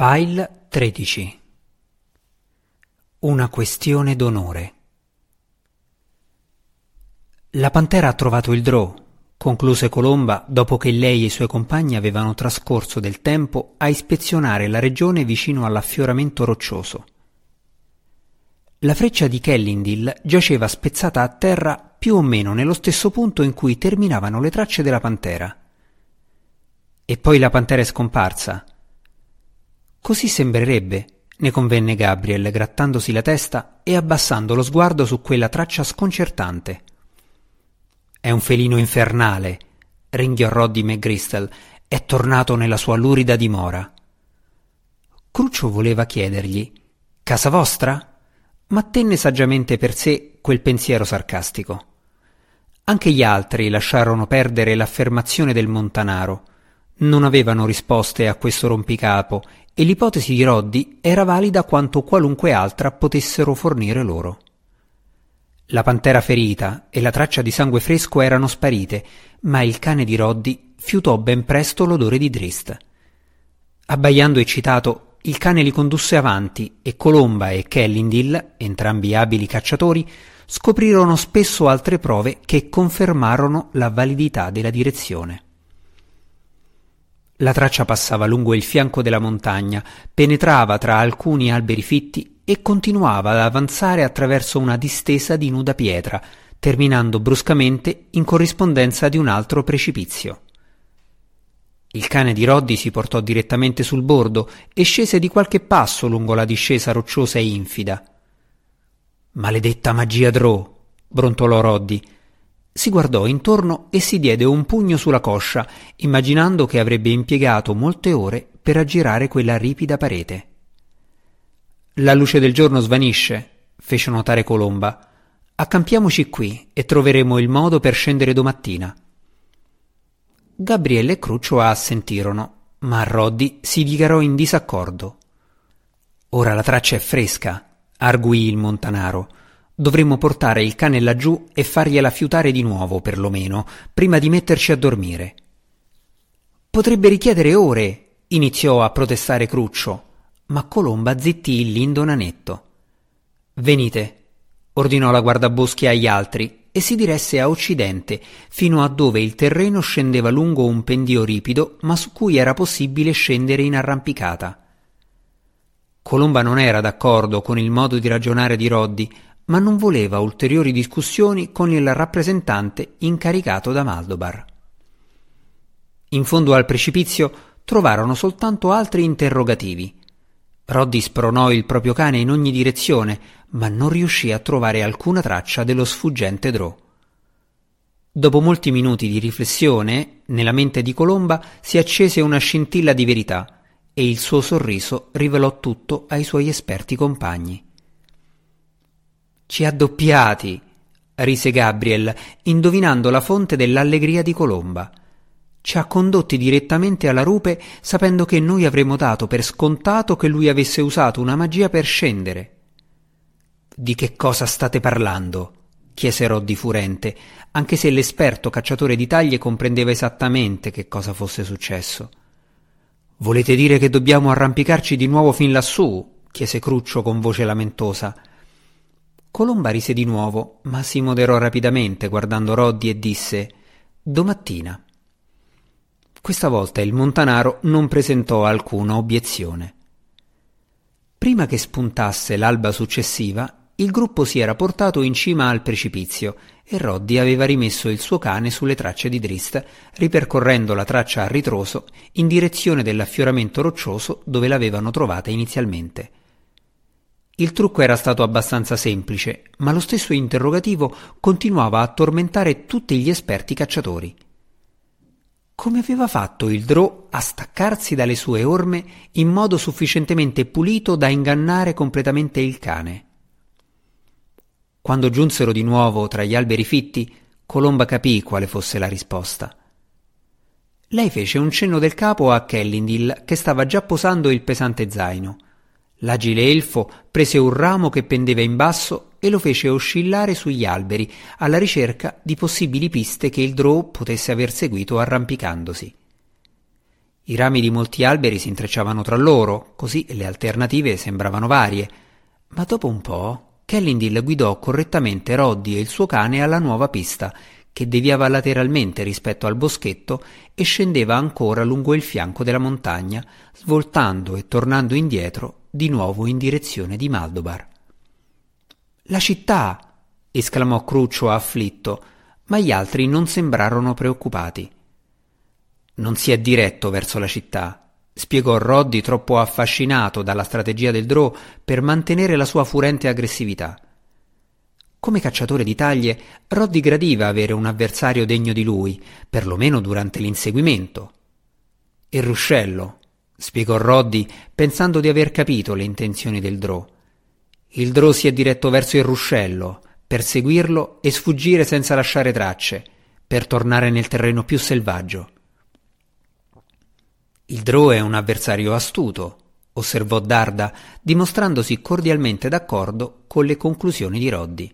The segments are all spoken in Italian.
File 13 Una questione d'onore La pantera ha trovato il Drò, concluse Colomba dopo che lei e i suoi compagni avevano trascorso del tempo a ispezionare la regione vicino all'affioramento roccioso. La freccia di Kellindil giaceva spezzata a terra più o meno nello stesso punto in cui terminavano le tracce della pantera. E poi la pantera è scomparsa Così sembrerebbe, ne convenne Gabriel, grattandosi la testa e abbassando lo sguardo su quella traccia sconcertante. È un felino infernale, ringhiò Roddy McGristel, è tornato nella sua lurida dimora. Cruccio voleva chiedergli Casa vostra? ma tenne saggiamente per sé quel pensiero sarcastico. Anche gli altri lasciarono perdere l'affermazione del montanaro. Non avevano risposte a questo rompicapo e l'ipotesi di Roddy era valida quanto qualunque altra potessero fornire loro. La pantera ferita e la traccia di sangue fresco erano sparite, ma il cane di Roddy fiutò ben presto l'odore di Drist. Abbaiando eccitato, il cane li condusse avanti e Colomba e Kellindil, entrambi abili cacciatori, scoprirono spesso altre prove che confermarono la validità della direzione. La traccia passava lungo il fianco della montagna, penetrava tra alcuni alberi fitti e continuava ad avanzare attraverso una distesa di nuda pietra, terminando bruscamente in corrispondenza di un altro precipizio. Il cane di Roddy si portò direttamente sul bordo e scese di qualche passo lungo la discesa rocciosa e infida. Maledetta magia Drow! brontolò Roddy si guardò intorno e si diede un pugno sulla coscia, immaginando che avrebbe impiegato molte ore per aggirare quella ripida parete. La luce del giorno svanisce, fece notare Colomba. Accampiamoci qui e troveremo il modo per scendere domattina. Gabriele e Cruccio assentirono, ma Roddy si dichiarò in disaccordo. Ora la traccia è fresca, arguì il montanaro. Dovremmo portare il cane laggiù e fargliela fiutare di nuovo, perlomeno, prima di metterci a dormire. Potrebbe richiedere ore, iniziò a protestare Cruccio, ma Colomba zittì il lindo nanetto. Venite, ordinò la guardaboschi agli altri e si diresse a occidente, fino a dove il terreno scendeva lungo un pendio ripido, ma su cui era possibile scendere in arrampicata. Colomba non era d'accordo con il modo di ragionare di Roddy, ma non voleva ulteriori discussioni con il rappresentante incaricato da Maldobar. In fondo al precipizio trovarono soltanto altri interrogativi. Roddy spronò il proprio cane in ogni direzione, ma non riuscì a trovare alcuna traccia dello sfuggente Drò. Dopo molti minuti di riflessione, nella mente di Colomba si accese una scintilla di verità e il suo sorriso rivelò tutto ai suoi esperti compagni. Ci ha doppiati, rise Gabriel, indovinando la fonte dell'allegria di Colomba. Ci ha condotti direttamente alla rupe sapendo che noi avremmo dato per scontato che lui avesse usato una magia per scendere. Di che cosa state parlando? chiese Roddy furente, anche se l'esperto cacciatore di taglie comprendeva esattamente che cosa fosse successo. Volete dire che dobbiamo arrampicarci di nuovo fin lassù? chiese Cruccio con voce lamentosa. Colomba rise di nuovo, ma si moderò rapidamente guardando Roddy e disse Domattina. Questa volta il montanaro non presentò alcuna obiezione. Prima che spuntasse l'alba successiva, il gruppo si era portato in cima al precipizio e Roddy aveva rimesso il suo cane sulle tracce di Drist, ripercorrendo la traccia a ritroso in direzione dell'affioramento roccioso dove l'avevano trovata inizialmente. Il trucco era stato abbastanza semplice, ma lo stesso interrogativo continuava a tormentare tutti gli esperti cacciatori. Come aveva fatto il Drò a staccarsi dalle sue orme in modo sufficientemente pulito da ingannare completamente il cane? Quando giunsero di nuovo tra gli alberi fitti, Colomba capì quale fosse la risposta. Lei fece un cenno del capo a Kellindil che stava già posando il pesante zaino L'agile elfo prese un ramo che pendeva in basso e lo fece oscillare sugli alberi alla ricerca di possibili piste che il Drow potesse aver seguito arrampicandosi. I rami di molti alberi si intrecciavano tra loro, così le alternative sembravano varie. Ma dopo un po', Kellindil guidò correttamente Roddy e il suo cane alla nuova pista, che deviava lateralmente rispetto al boschetto e scendeva ancora lungo il fianco della montagna, svoltando e tornando indietro di nuovo in direzione di Maldobar. La città! esclamò Cruccio afflitto, ma gli altri non sembrarono preoccupati. Non si è diretto verso la città, spiegò Roddy troppo affascinato dalla strategia del Drò per mantenere la sua furente aggressività. Come cacciatore di taglie, Roddy gradiva avere un avversario degno di lui, perlomeno durante l'inseguimento. Il ruscello, spiegò Roddy, pensando di aver capito le intenzioni del Drò. Il Drò si è diretto verso il ruscello, per seguirlo e sfuggire senza lasciare tracce, per tornare nel terreno più selvaggio. Il Drò è un avversario astuto, osservò Darda, dimostrandosi cordialmente d'accordo con le conclusioni di Roddy.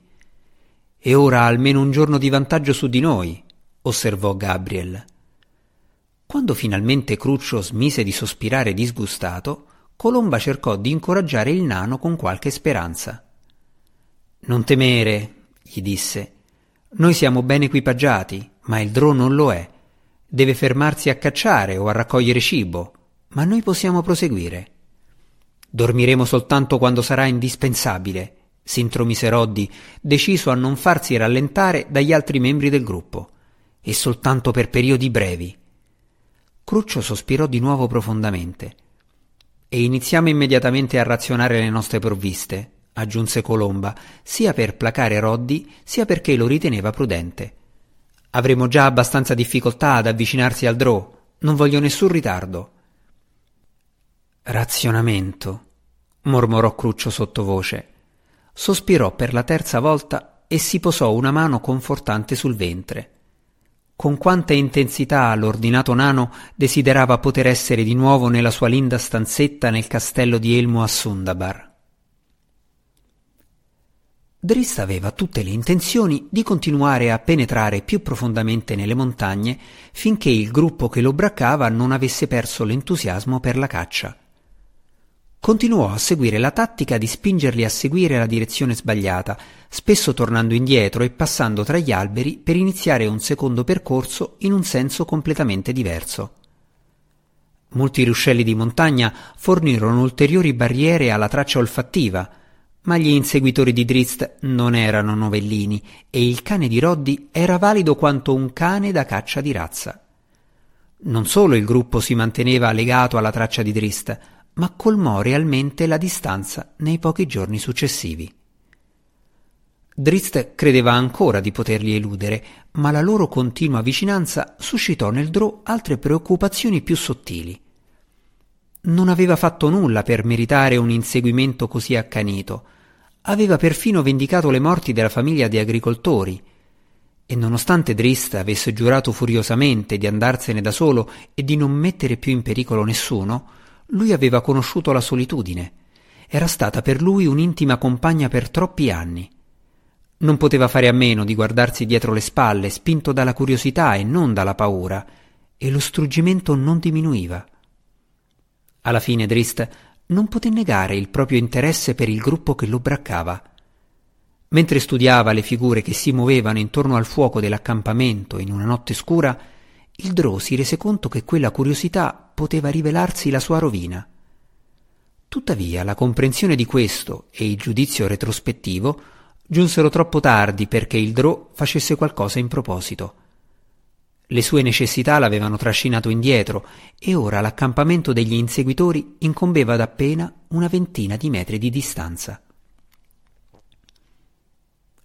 E ora ha almeno un giorno di vantaggio su di noi, osservò Gabriel. Quando finalmente Cruccio smise di sospirare disgustato, Colomba cercò di incoraggiare il nano con qualche speranza. Non temere, gli disse. Noi siamo ben equipaggiati, ma il drone non lo è. Deve fermarsi a cacciare o a raccogliere cibo, ma noi possiamo proseguire. Dormiremo soltanto quando sarà indispensabile, si intromise Roddy, deciso a non farsi rallentare dagli altri membri del gruppo, e soltanto per periodi brevi. Cruccio sospirò di nuovo profondamente. E iniziamo immediatamente a razionare le nostre provviste, aggiunse Colomba, sia per placare Roddy, sia perché lo riteneva prudente. Avremo già abbastanza difficoltà ad avvicinarsi al Drò, non voglio nessun ritardo. Razionamento, mormorò Cruccio sottovoce. Sospirò per la terza volta e si posò una mano confortante sul ventre. Con quanta intensità l'ordinato nano desiderava poter essere di nuovo nella sua linda stanzetta nel castello di Elmo a Sundabar. Drist aveva tutte le intenzioni di continuare a penetrare più profondamente nelle montagne finché il gruppo che lo braccava non avesse perso l'entusiasmo per la caccia. Continuò a seguire la tattica di spingerli a seguire la direzione sbagliata, spesso tornando indietro e passando tra gli alberi per iniziare un secondo percorso in un senso completamente diverso. Molti ruscelli di montagna fornirono ulteriori barriere alla traccia olfattiva, ma gli inseguitori di Drist non erano novellini e il cane di Roddy era valido quanto un cane da caccia di razza. Non solo il gruppo si manteneva legato alla traccia di Drist, ma colmò realmente la distanza nei pochi giorni successivi. Drist credeva ancora di poterli eludere, ma la loro continua vicinanza suscitò nel Drò altre preoccupazioni più sottili. Non aveva fatto nulla per meritare un inseguimento così accanito, aveva perfino vendicato le morti della famiglia di agricoltori. E nonostante Drist avesse giurato furiosamente di andarsene da solo e di non mettere più in pericolo nessuno, lui aveva conosciuto la solitudine. Era stata per lui un'intima compagna per troppi anni. Non poteva fare a meno di guardarsi dietro le spalle, spinto dalla curiosità e non dalla paura, e lo struggimento non diminuiva. Alla fine Drist non poté negare il proprio interesse per il gruppo che lo braccava. Mentre studiava le figure che si muovevano intorno al fuoco dell'accampamento in una notte scura, il Drò si rese conto che quella curiosità poteva rivelarsi la sua rovina. Tuttavia la comprensione di questo e il giudizio retrospettivo giunsero troppo tardi perché il Drò facesse qualcosa in proposito. Le sue necessità l'avevano trascinato indietro e ora l'accampamento degli inseguitori incombeva ad appena una ventina di metri di distanza.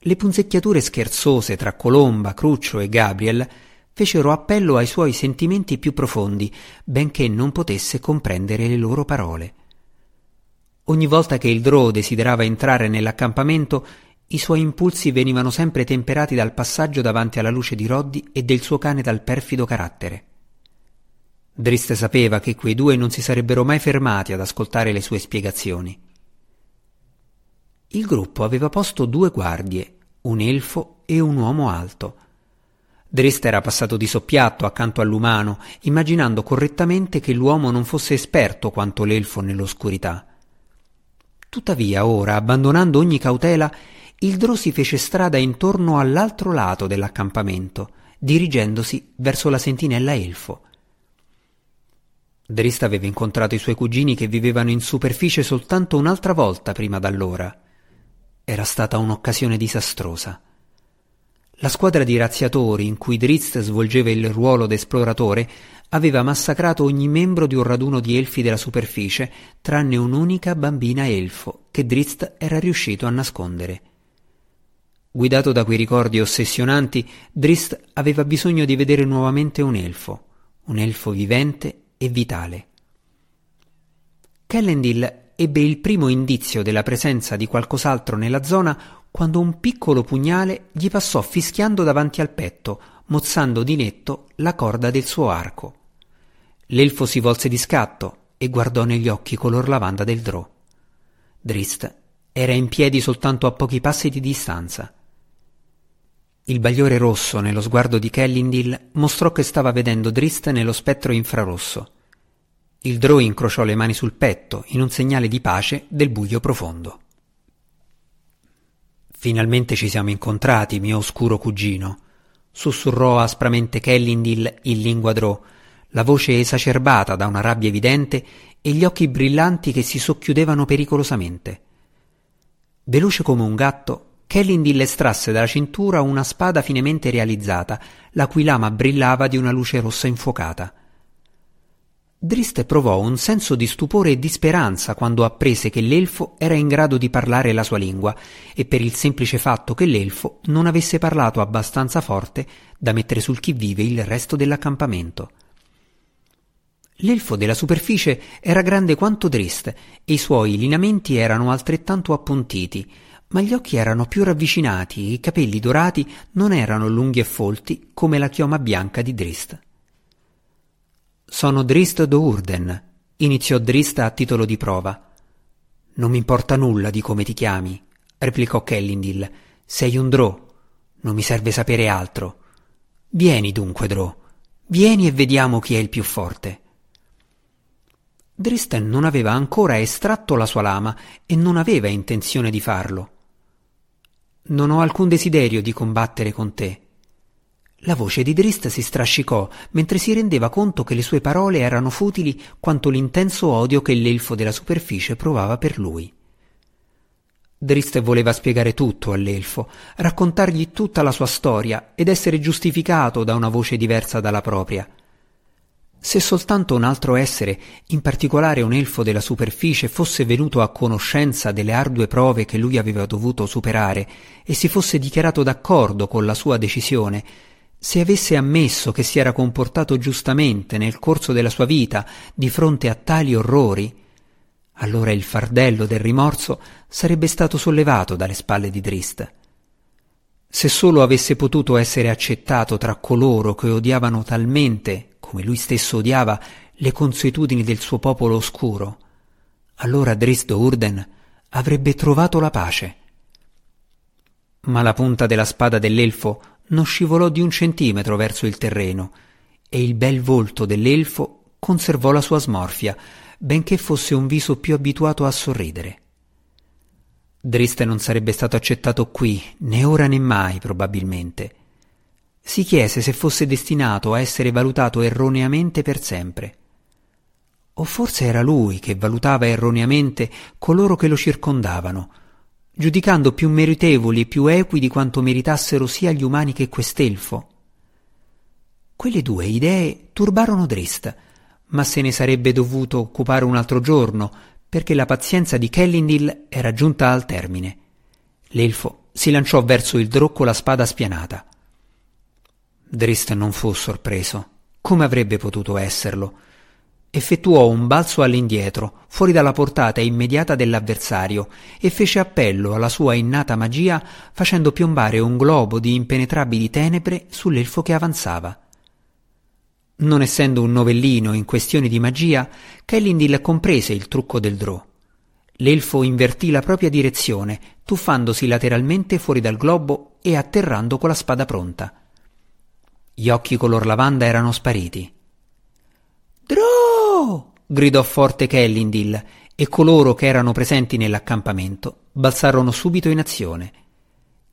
Le punzecchiature scherzose tra Colomba, Cruccio e Gabriel fecero appello ai suoi sentimenti più profondi, benché non potesse comprendere le loro parole. Ogni volta che il Drò desiderava entrare nell'accampamento, i suoi impulsi venivano sempre temperati dal passaggio davanti alla luce di Roddy e del suo cane dal perfido carattere. Drist sapeva che quei due non si sarebbero mai fermati ad ascoltare le sue spiegazioni. Il gruppo aveva posto due guardie, un elfo e un uomo alto. Drist era passato di soppiatto accanto all'umano, immaginando correttamente che l'uomo non fosse esperto quanto l'elfo nell'oscurità. Tuttavia, ora, abbandonando ogni cautela, il Drò si fece strada intorno all'altro lato dell'accampamento, dirigendosi verso la sentinella elfo. Drist aveva incontrato i suoi cugini che vivevano in superficie soltanto un'altra volta prima d'allora. Era stata un'occasione disastrosa. La squadra di razziatori in cui Drizzt svolgeva il ruolo d'esploratore aveva massacrato ogni membro di un raduno di elfi della superficie, tranne un'unica bambina elfo che Drizzt era riuscito a nascondere. Guidato da quei ricordi ossessionanti, Drizzt aveva bisogno di vedere nuovamente un elfo, un elfo vivente e vitale. Kellendil ebbe il primo indizio della presenza di qualcos'altro nella zona quando un piccolo pugnale gli passò fischiando davanti al petto, mozzando di netto la corda del suo arco. L'elfo si volse di scatto e guardò negli occhi color lavanda del drò. Drist era in piedi soltanto a pochi passi di distanza. Il bagliore rosso nello sguardo di Kellindil mostrò che stava vedendo Drist nello spettro infrarosso. Il drò incrociò le mani sul petto in un segnale di pace del buio profondo. Finalmente ci siamo incontrati, mio oscuro cugino, sussurrò aspramente Kellindil in lingua drò, la voce esacerbata da una rabbia evidente e gli occhi brillanti che si socchiudevano pericolosamente. Veloce come un gatto, Kellindil estrasse dalla cintura una spada finemente realizzata, la cui lama brillava di una luce rossa infuocata. Drist provò un senso di stupore e di speranza quando apprese che l'elfo era in grado di parlare la sua lingua e per il semplice fatto che l'elfo non avesse parlato abbastanza forte da mettere sul chi vive il resto dell'accampamento. L'elfo della superficie era grande quanto Drist e i suoi lineamenti erano altrettanto appuntiti, ma gli occhi erano più ravvicinati e i capelli dorati non erano lunghi e folti come la chioma bianca di Drist. Sono Drist Dourden, iniziò Drist a titolo di prova. Non mi importa nulla di come ti chiami, replicò Kellindil. Sei un Drò. Non mi serve sapere altro. Vieni dunque, Drò. Vieni e vediamo chi è il più forte. Dristen non aveva ancora estratto la sua lama e non aveva intenzione di farlo. Non ho alcun desiderio di combattere con te, la voce di Drist si strascicò mentre si rendeva conto che le sue parole erano futili quanto l'intenso odio che l'elfo della superficie provava per lui. Drist voleva spiegare tutto all'elfo, raccontargli tutta la sua storia ed essere giustificato da una voce diversa dalla propria. Se soltanto un altro essere, in particolare un elfo della superficie, fosse venuto a conoscenza delle ardue prove che lui aveva dovuto superare e si fosse dichiarato d'accordo con la sua decisione, se avesse ammesso che si era comportato giustamente nel corso della sua vita di fronte a tali orrori, allora il fardello del rimorso sarebbe stato sollevato dalle spalle di Drist. Se solo avesse potuto essere accettato tra coloro che odiavano talmente, come lui stesso odiava, le consuetudini del suo popolo oscuro, allora Drist Urden avrebbe trovato la pace. Ma la punta della spada dell'elfo non scivolò di un centimetro verso il terreno e il bel volto dell'elfo conservò la sua smorfia, benché fosse un viso più abituato a sorridere. Driste non sarebbe stato accettato qui, né ora né mai, probabilmente. Si chiese se fosse destinato a essere valutato erroneamente per sempre. O forse era lui che valutava erroneamente coloro che lo circondavano, giudicando più meritevoli e più equi di quanto meritassero sia gli umani che quest'elfo. Quelle due idee turbarono Drist, ma se ne sarebbe dovuto occupare un altro giorno, perché la pazienza di Kellindil era giunta al termine. L'elfo si lanciò verso il drò con la spada spianata. Drist non fu sorpreso. Come avrebbe potuto esserlo? Effettuò un balzo all'indietro, fuori dalla portata immediata dell'avversario, e fece appello alla sua innata magia facendo piombare un globo di impenetrabili tenebre sull'elfo che avanzava. Non essendo un novellino in questioni di magia, Kellindil comprese il trucco del drò. L'elfo invertì la propria direzione, tuffandosi lateralmente fuori dal globo e atterrando con la spada pronta. Gli occhi color lavanda erano spariti. Drò! gridò forte Kellindil e coloro che erano presenti nell'accampamento balzarono subito in azione.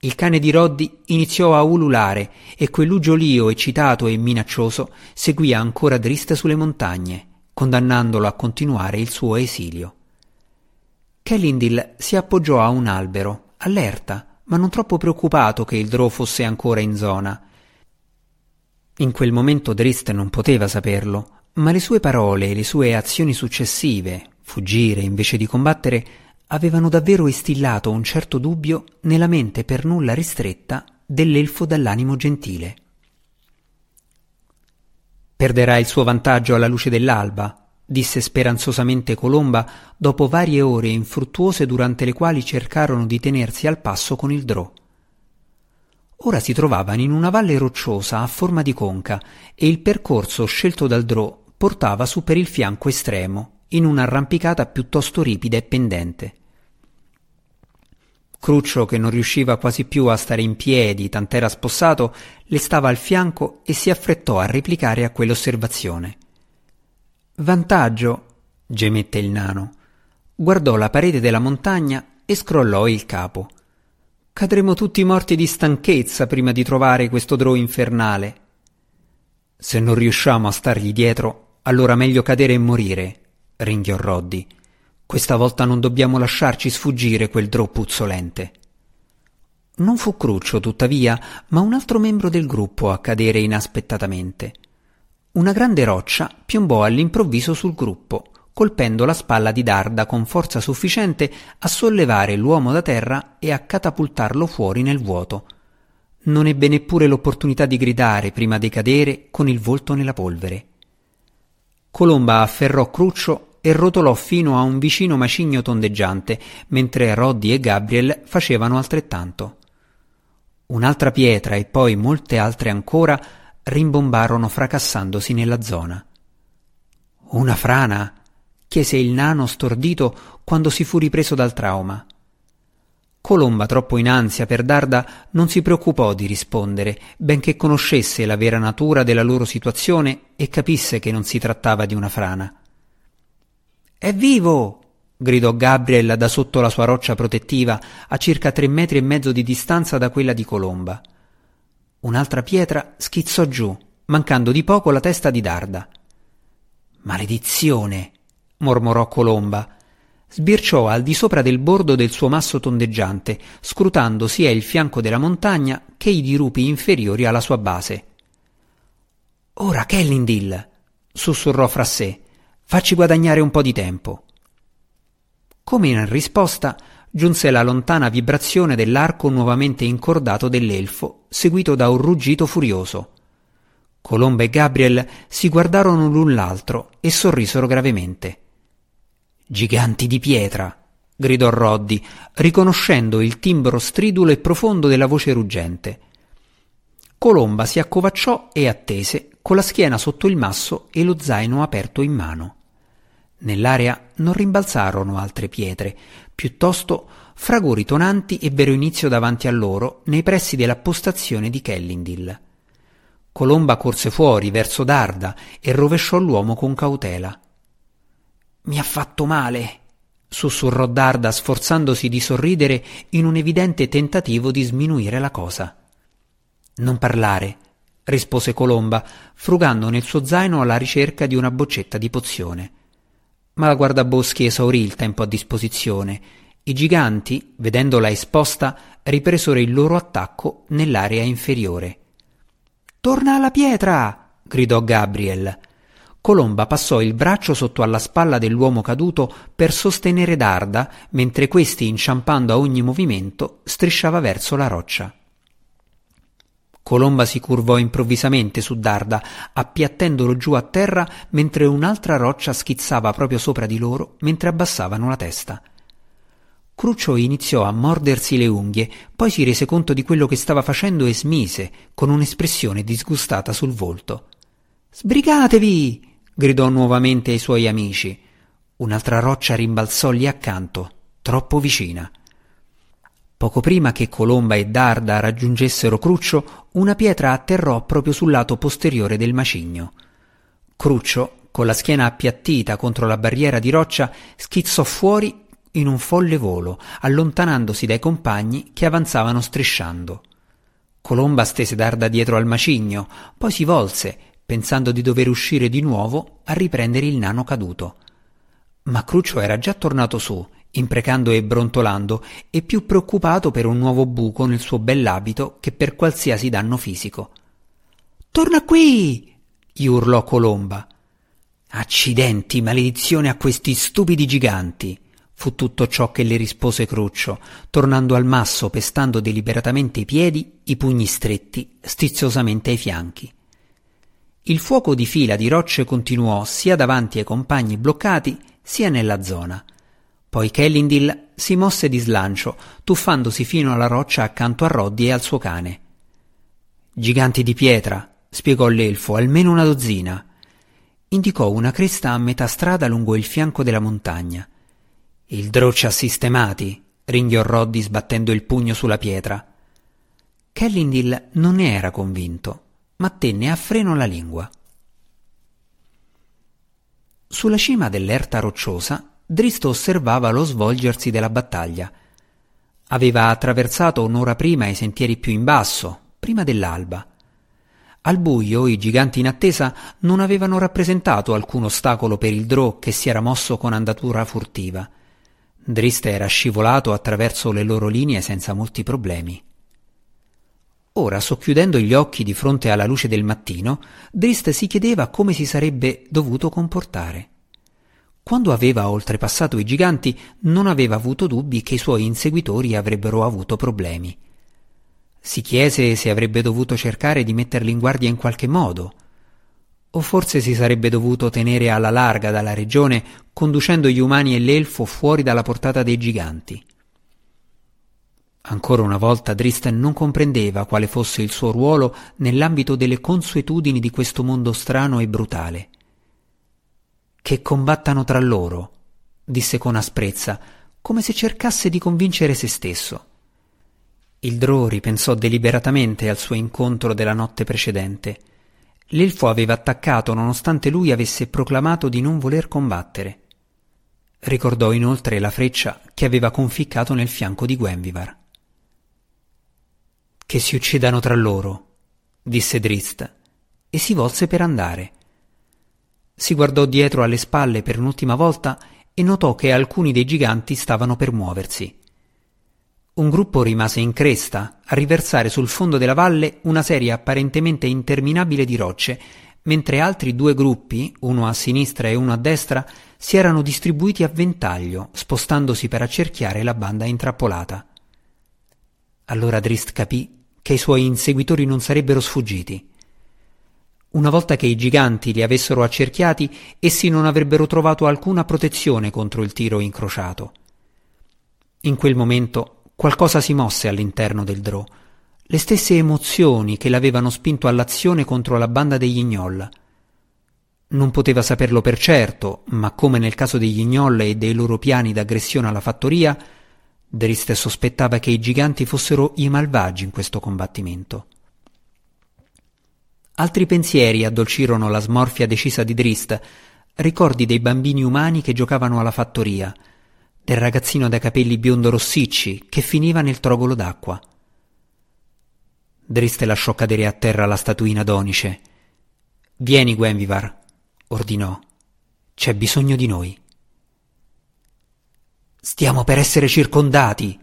Il cane di Roddy iniziò a ululare e quell'uggiolio eccitato e minaccioso seguì ancora Drist sulle montagne, condannandolo a continuare il suo esilio. Kellindil si appoggiò a un albero, allerta, ma non troppo preoccupato che il Drò fosse ancora in zona. In quel momento Drist non poteva saperlo, ma le sue parole e le sue azioni successive, fuggire invece di combattere, avevano davvero istillato un certo dubbio nella mente per nulla ristretta dell'elfo dall'animo gentile. Perderà il suo vantaggio alla luce dell'alba, disse speranzosamente Colomba dopo varie ore infruttuose durante le quali cercarono di tenersi al passo con il drò. Ora si trovavano in una valle rocciosa a forma di conca e il percorso scelto dal drò portava su per il fianco estremo in un'arrampicata piuttosto ripida e pendente. Cruccio, che non riusciva quasi più a stare in piedi, tant'era spossato, le stava al fianco e si affrettò a replicare a quell'osservazione. Vantaggio, gemette il nano. Guardò la parete della montagna e scrollò il capo. Cadremo tutti morti di stanchezza prima di trovare questo drò infernale. Se non riusciamo a stargli dietro, allora meglio cadere e morire, ringhiò Roddy. Questa volta non dobbiamo lasciarci sfuggire quel drò puzzolente. Non fu Cruccio, tuttavia, ma un altro membro del gruppo a cadere inaspettatamente. Una grande roccia piombò all'improvviso sul gruppo, colpendo la spalla di Darda con forza sufficiente a sollevare l'uomo da terra e a catapultarlo fuori nel vuoto. Non ebbe neppure l'opportunità di gridare prima di cadere con il volto nella polvere. Colomba afferrò Cruccio e rotolò fino a un vicino macigno tondeggiante, mentre Roddy e Gabriel facevano altrettanto. Un'altra pietra e poi molte altre ancora rimbombarono fracassandosi nella zona. Una frana? chiese il nano stordito quando si fu ripreso dal trauma. Colomba, troppo in ansia per Darda, non si preoccupò di rispondere, benché conoscesse la vera natura della loro situazione e capisse che non si trattava di una frana. È vivo! gridò Gabriel da sotto la sua roccia protettiva, a circa tre metri e mezzo di distanza da quella di Colomba. Un'altra pietra schizzò giù, mancando di poco la testa di Darda. Maledizione! mormorò Colomba Sbirciò al di sopra del bordo del suo masso tondeggiante, scrutando sia il fianco della montagna che i dirupi inferiori alla sua base. Ora, Kellindil, sussurrò fra sé, facci guadagnare un po' di tempo. Come in risposta, giunse la lontana vibrazione dell'arco nuovamente incordato dell'elfo, seguito da un ruggito furioso. Colomba e Gabriel si guardarono l'un l'altro e sorrisero gravemente. Giganti di pietra! gridò Roddy, riconoscendo il timbro stridulo e profondo della voce ruggente. Colomba si accovacciò e attese, con la schiena sotto il masso e lo zaino aperto in mano. Nell'area non rimbalzarono altre pietre, piuttosto fragori tonanti ebbero inizio davanti a loro nei pressi della postazione di Kellindil. Colomba corse fuori verso Darda e rovesciò l'uomo con cautela. Mi ha fatto male, sussurrò Darda sforzandosi di sorridere in un evidente tentativo di sminuire la cosa. Non parlare, rispose Colomba, frugando nel suo zaino alla ricerca di una boccetta di pozione. Ma la guardaboschi esaurì il tempo a disposizione. I giganti, vedendola esposta, ripresero il loro attacco nell'area inferiore. Torna alla pietra! gridò Gabriel. Colomba passò il braccio sotto alla spalla dell'uomo caduto per sostenere Darda, mentre questi, inciampando a ogni movimento, strisciava verso la roccia. Colomba si curvò improvvisamente su Darda, appiattendolo giù a terra mentre un'altra roccia schizzava proprio sopra di loro mentre abbassavano la testa. Cruccio iniziò a mordersi le unghie, poi si rese conto di quello che stava facendo e smise, con un'espressione disgustata sul volto. Sbrigatevi! Gridò nuovamente ai suoi amici. Un'altra roccia rimbalzò lì accanto, troppo vicina. Poco prima che Colomba e Darda raggiungessero Cruccio, una pietra atterrò proprio sul lato posteriore del macigno. Cruccio, con la schiena appiattita contro la barriera di roccia, schizzò fuori in un folle volo, allontanandosi dai compagni che avanzavano strisciando. Colomba stese Darda dietro al macigno, poi si volse, pensando di dover uscire di nuovo a riprendere il nano caduto. Ma Cruccio era già tornato su imprecando e brontolando, e più preoccupato per un nuovo buco nel suo bell'abito che per qualsiasi danno fisico. Torna qui! gli urlò Colomba. Accidenti, maledizione a questi stupidi giganti! fu tutto ciò che le rispose Cruccio, tornando al masso, pestando deliberatamente i piedi, i pugni stretti, stiziosamente ai fianchi. Il fuoco di fila di rocce continuò sia davanti ai compagni bloccati, sia nella zona. Poi Kellindil si mosse di slancio, tuffandosi fino alla roccia accanto a Roddy e al suo cane. Giganti di pietra, spiegò l'elfo, almeno una dozzina. Indicò una cresta a metà strada lungo il fianco della montagna. Il droccia sistemati, ringhiò Roddy sbattendo il pugno sulla pietra. Kellindil non ne era convinto, ma tenne a freno la lingua. Sulla cima dell'erta rocciosa Dristo osservava lo svolgersi della battaglia. Aveva attraversato un'ora prima i sentieri più in basso, prima dell'alba. Al buio i giganti in attesa non avevano rappresentato alcun ostacolo per il drò che si era mosso con andatura furtiva. Drist era scivolato attraverso le loro linee senza molti problemi. Ora, socchiudendo gli occhi di fronte alla luce del mattino, Drist si chiedeva come si sarebbe dovuto comportare. Quando aveva oltrepassato i giganti non aveva avuto dubbi che i suoi inseguitori avrebbero avuto problemi. Si chiese se avrebbe dovuto cercare di metterli in guardia in qualche modo, o forse si sarebbe dovuto tenere alla larga dalla regione conducendo gli umani e l'elfo fuori dalla portata dei giganti. Ancora una volta Dristen non comprendeva quale fosse il suo ruolo nell'ambito delle consuetudini di questo mondo strano e brutale. Che combattano tra loro, disse con asprezza, come se cercasse di convincere se stesso. Il Drò ripensò deliberatamente al suo incontro della notte precedente. L'elfo aveva attaccato nonostante lui avesse proclamato di non voler combattere. Ricordò inoltre la freccia che aveva conficcato nel fianco di Gwenvivar. Che si uccidano tra loro, disse Drist, e si volse per andare. Si guardò dietro alle spalle per un'ultima volta e notò che alcuni dei giganti stavano per muoversi. Un gruppo rimase in cresta, a riversare sul fondo della valle una serie apparentemente interminabile di rocce, mentre altri due gruppi, uno a sinistra e uno a destra, si erano distribuiti a ventaglio, spostandosi per accerchiare la banda intrappolata. Allora Drist capì che i suoi inseguitori non sarebbero sfuggiti. Una volta che i giganti li avessero accerchiati, essi non avrebbero trovato alcuna protezione contro il tiro incrociato. In quel momento qualcosa si mosse all'interno del Drò, le stesse emozioni che l'avevano spinto all'azione contro la banda degli Gnoll. Non poteva saperlo per certo, ma come nel caso degli Gnoll e dei loro piani d'aggressione alla fattoria, Drist sospettava che i giganti fossero i malvagi in questo combattimento. Altri pensieri addolcirono la smorfia decisa di Drist, ricordi dei bambini umani che giocavano alla fattoria, del ragazzino dai capelli biondo rossicci che finiva nel trogolo d'acqua. Drist lasciò cadere a terra la statuina d'onice. Vieni, Gwenvivar, ordinò. C'è bisogno di noi. Stiamo per essere circondati,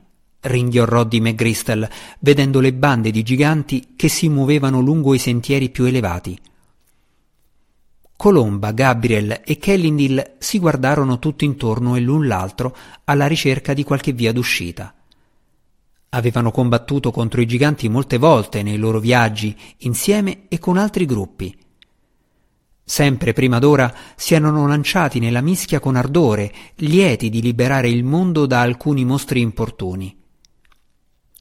ringhiò Roddy McGristel, vedendo le bande di giganti che si muovevano lungo i sentieri più elevati. Colomba, Gabriel e Kellindil si guardarono tutto intorno e l'un l'altro alla ricerca di qualche via d'uscita. Avevano combattuto contro i giganti molte volte nei loro viaggi, insieme e con altri gruppi. Sempre prima d'ora si erano lanciati nella mischia con ardore, lieti di liberare il mondo da alcuni mostri importuni.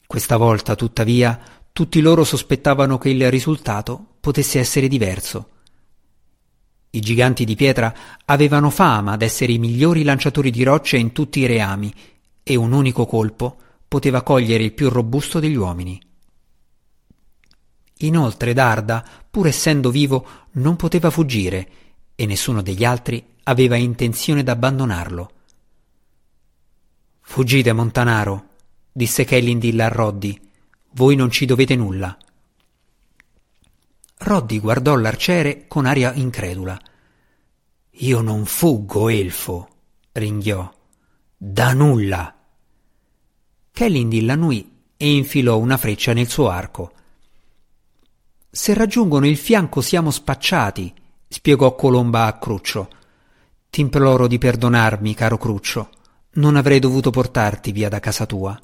Questa volta, tuttavia, tutti loro sospettavano che il risultato potesse essere diverso. I giganti di pietra avevano fama d'essere i migliori lanciatori di rocce in tutti i reami, e un unico colpo poteva cogliere il più robusto degli uomini. Inoltre Darda, pur essendo vivo, non poteva fuggire e nessuno degli altri aveva intenzione d'abbandonarlo. Fuggite, Montanaro, disse Kellindill a Roddy. Voi non ci dovete nulla. Roddy guardò l'arciere con aria incredula. Io non fuggo, elfo, ringhiò. Da nulla. Kellindill annui e infilò una freccia nel suo arco. Se raggiungono il fianco siamo spacciati, spiegò Colomba a Cruccio. T'imploro di perdonarmi, caro Cruccio. Non avrei dovuto portarti via da casa tua.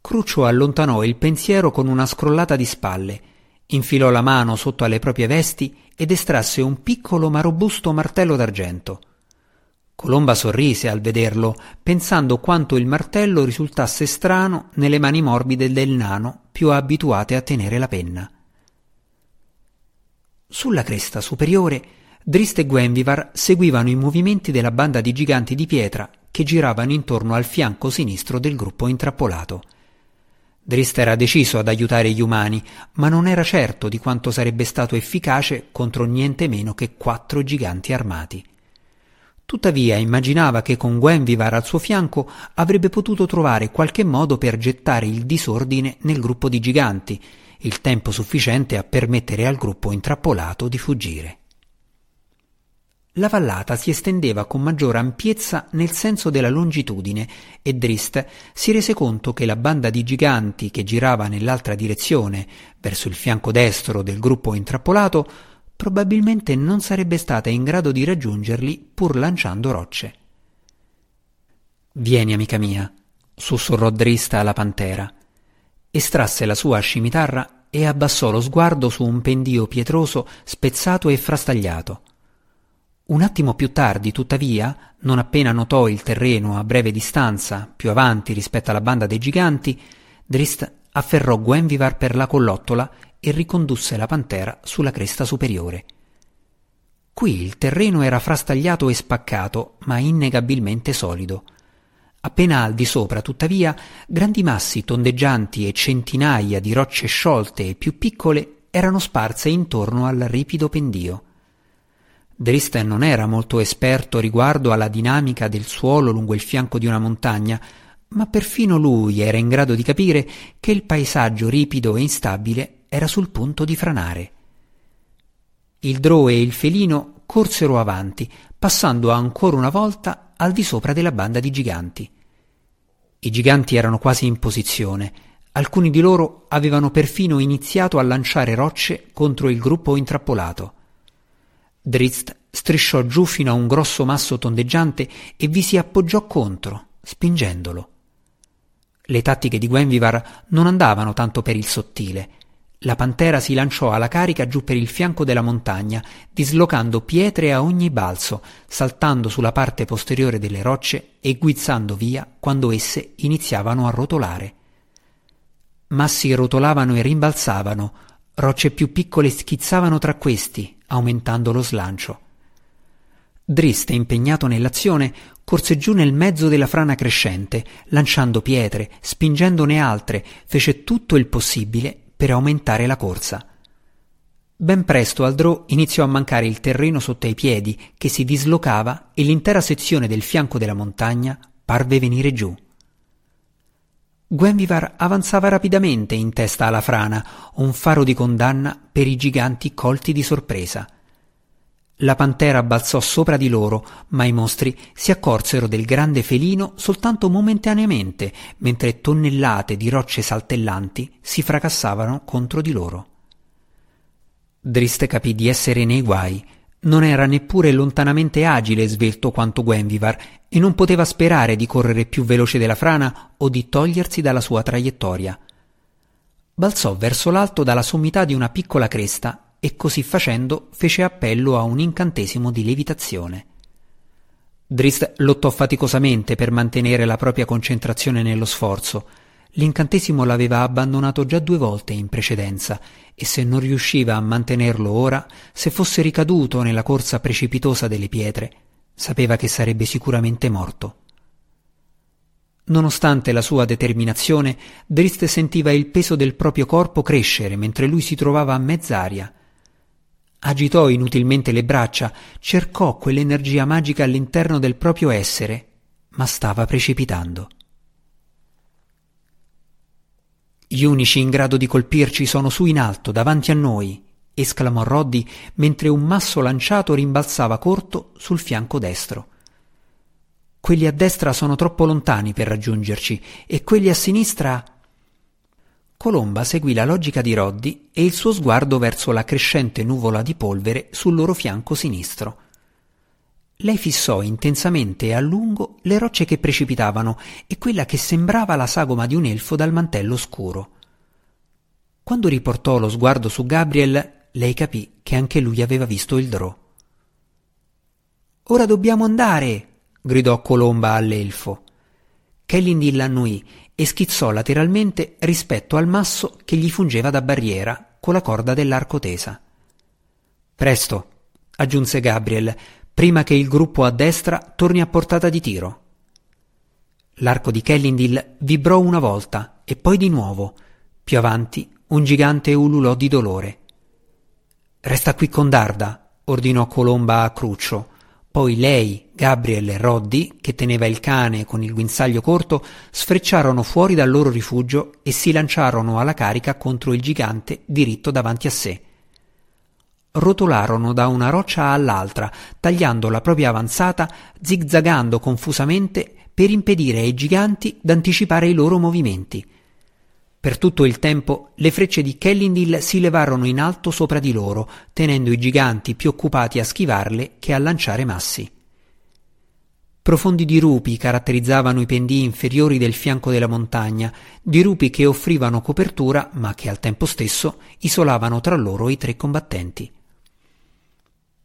Cruccio allontanò il pensiero con una scrollata di spalle, infilò la mano sotto alle proprie vesti ed estrasse un piccolo ma robusto martello d'argento. Colomba sorrise al vederlo, pensando quanto il martello risultasse strano nelle mani morbide del nano più abituate a tenere la penna. Sulla cresta superiore, Drist e Gwenvivar seguivano i movimenti della banda di giganti di pietra che giravano intorno al fianco sinistro del gruppo intrappolato. Drist era deciso ad aiutare gli umani, ma non era certo di quanto sarebbe stato efficace contro niente meno che quattro giganti armati. Tuttavia immaginava che con Gwenvivar al suo fianco avrebbe potuto trovare qualche modo per gettare il disordine nel gruppo di giganti il tempo sufficiente a permettere al gruppo intrappolato di fuggire. La vallata si estendeva con maggior ampiezza nel senso della longitudine e Drist si rese conto che la banda di giganti che girava nell'altra direzione, verso il fianco destro del gruppo intrappolato, probabilmente non sarebbe stata in grado di raggiungerli pur lanciando rocce. Vieni, amica mia, sussurrò Drist alla pantera estrasse la sua scimitarra e abbassò lo sguardo su un pendio pietroso spezzato e frastagliato. Un attimo più tardi, tuttavia, non appena notò il terreno a breve distanza, più avanti rispetto alla banda dei giganti, Drist afferrò Gwenvivar per la collottola e ricondusse la pantera sulla cresta superiore. Qui il terreno era frastagliato e spaccato, ma innegabilmente solido. Appena al di sopra, tuttavia, grandi massi tondeggianti e centinaia di rocce sciolte e più piccole erano sparse intorno al ripido pendio. Dristen non era molto esperto riguardo alla dinamica del suolo lungo il fianco di una montagna, ma perfino lui era in grado di capire che il paesaggio ripido e instabile era sul punto di franare. Il drò e il felino corsero avanti, passando ancora una volta al di sopra della banda di giganti. I giganti erano quasi in posizione. Alcuni di loro avevano perfino iniziato a lanciare rocce contro il gruppo intrappolato. Drizzt strisciò giù fino a un grosso masso tondeggiante e vi si appoggiò contro, spingendolo. Le tattiche di Gwenvivar non andavano tanto per il sottile. La pantera si lanciò alla carica giù per il fianco della montagna, dislocando pietre a ogni balzo, saltando sulla parte posteriore delle rocce e guizzando via quando esse iniziavano a rotolare. Massi rotolavano e rimbalzavano, rocce più piccole schizzavano tra questi, aumentando lo slancio. Driste, impegnato nell'azione, corse giù nel mezzo della frana crescente, lanciando pietre, spingendone altre, fece tutto il possibile per aumentare la corsa. Ben presto al Drò iniziò a mancare il terreno sotto ai piedi, che si dislocava e l'intera sezione del fianco della montagna parve venire giù. Gwenvivar avanzava rapidamente in testa alla frana, un faro di condanna per i giganti colti di sorpresa. La pantera balzò sopra di loro, ma i mostri si accorsero del grande felino soltanto momentaneamente, mentre tonnellate di rocce saltellanti si fracassavano contro di loro. Driste capì di essere nei guai. Non era neppure lontanamente agile e svelto quanto Gwenvivar e non poteva sperare di correre più veloce della frana o di togliersi dalla sua traiettoria. Balzò verso l'alto dalla sommità di una piccola cresta e così facendo fece appello a un incantesimo di levitazione. Drist lottò faticosamente per mantenere la propria concentrazione nello sforzo. L'incantesimo l'aveva abbandonato già due volte in precedenza e se non riusciva a mantenerlo ora, se fosse ricaduto nella corsa precipitosa delle pietre, sapeva che sarebbe sicuramente morto. Nonostante la sua determinazione, Drist sentiva il peso del proprio corpo crescere mentre lui si trovava a mezz'aria. Agitò inutilmente le braccia, cercò quell'energia magica all'interno del proprio essere, ma stava precipitando. Gli unici in grado di colpirci sono su in alto, davanti a noi, esclamò Roddy mentre un masso lanciato rimbalzava corto sul fianco destro. Quelli a destra sono troppo lontani per raggiungerci e quelli a sinistra. Colomba seguì la logica di Roddy e il suo sguardo verso la crescente nuvola di polvere sul loro fianco sinistro. Lei fissò intensamente e a lungo le rocce che precipitavano e quella che sembrava la sagoma di un elfo dal mantello scuro. Quando riportò lo sguardo su Gabriel, lei capì che anche lui aveva visto il drò. Ora dobbiamo andare! gridò Colomba all'elfo. Kellindil annui e schizzò lateralmente rispetto al masso che gli fungeva da barriera con la corda dell'arco tesa. Presto, aggiunse Gabriel, prima che il gruppo a destra torni a portata di tiro. L'arco di Kellindil vibrò una volta e poi di nuovo. Più avanti un gigante ululò di dolore. Resta qui con Darda, ordinò Colomba a Cruccio. Poi lei, Gabriel e Roddy, che teneva il cane con il guinzaglio corto, sfrecciarono fuori dal loro rifugio e si lanciarono alla carica contro il gigante diritto davanti a sé. Rotolarono da una roccia all'altra, tagliando la propria avanzata, zigzagando confusamente per impedire ai giganti d'anticipare i loro movimenti. Per tutto il tempo le frecce di Kellindil si levarono in alto sopra di loro, tenendo i giganti più occupati a schivarle che a lanciare massi. Profondi dirupi caratterizzavano i pendii inferiori del fianco della montagna, dirupi che offrivano copertura ma che al tempo stesso isolavano tra loro i tre combattenti.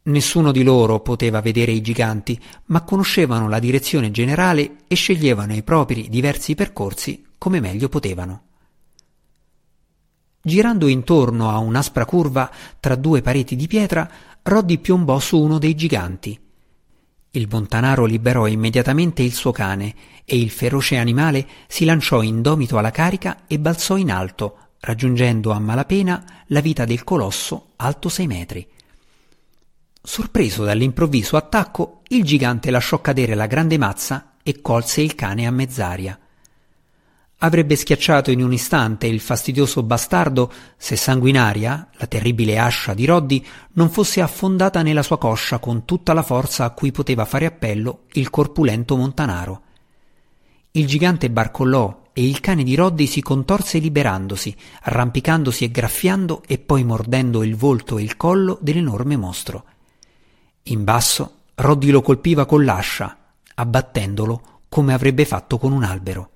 Nessuno di loro poteva vedere i giganti, ma conoscevano la direzione generale e sceglievano i propri diversi percorsi come meglio potevano. Girando intorno a un'aspra curva tra due pareti di pietra, Roddy piombò su uno dei giganti. Il montanaro liberò immediatamente il suo cane e il feroce animale si lanciò indomito alla carica e balzò in alto, raggiungendo a malapena la vita del colosso alto sei metri. Sorpreso dall'improvviso attacco, il gigante lasciò cadere la grande mazza e colse il cane a mezz'aria avrebbe schiacciato in un istante il fastidioso bastardo se sanguinaria, la terribile ascia di Roddy, non fosse affondata nella sua coscia con tutta la forza a cui poteva fare appello il corpulento montanaro. Il gigante barcollò e il cane di Roddy si contorse liberandosi, arrampicandosi e graffiando e poi mordendo il volto e il collo dell'enorme mostro. In basso, Roddy lo colpiva con l'ascia, abbattendolo come avrebbe fatto con un albero.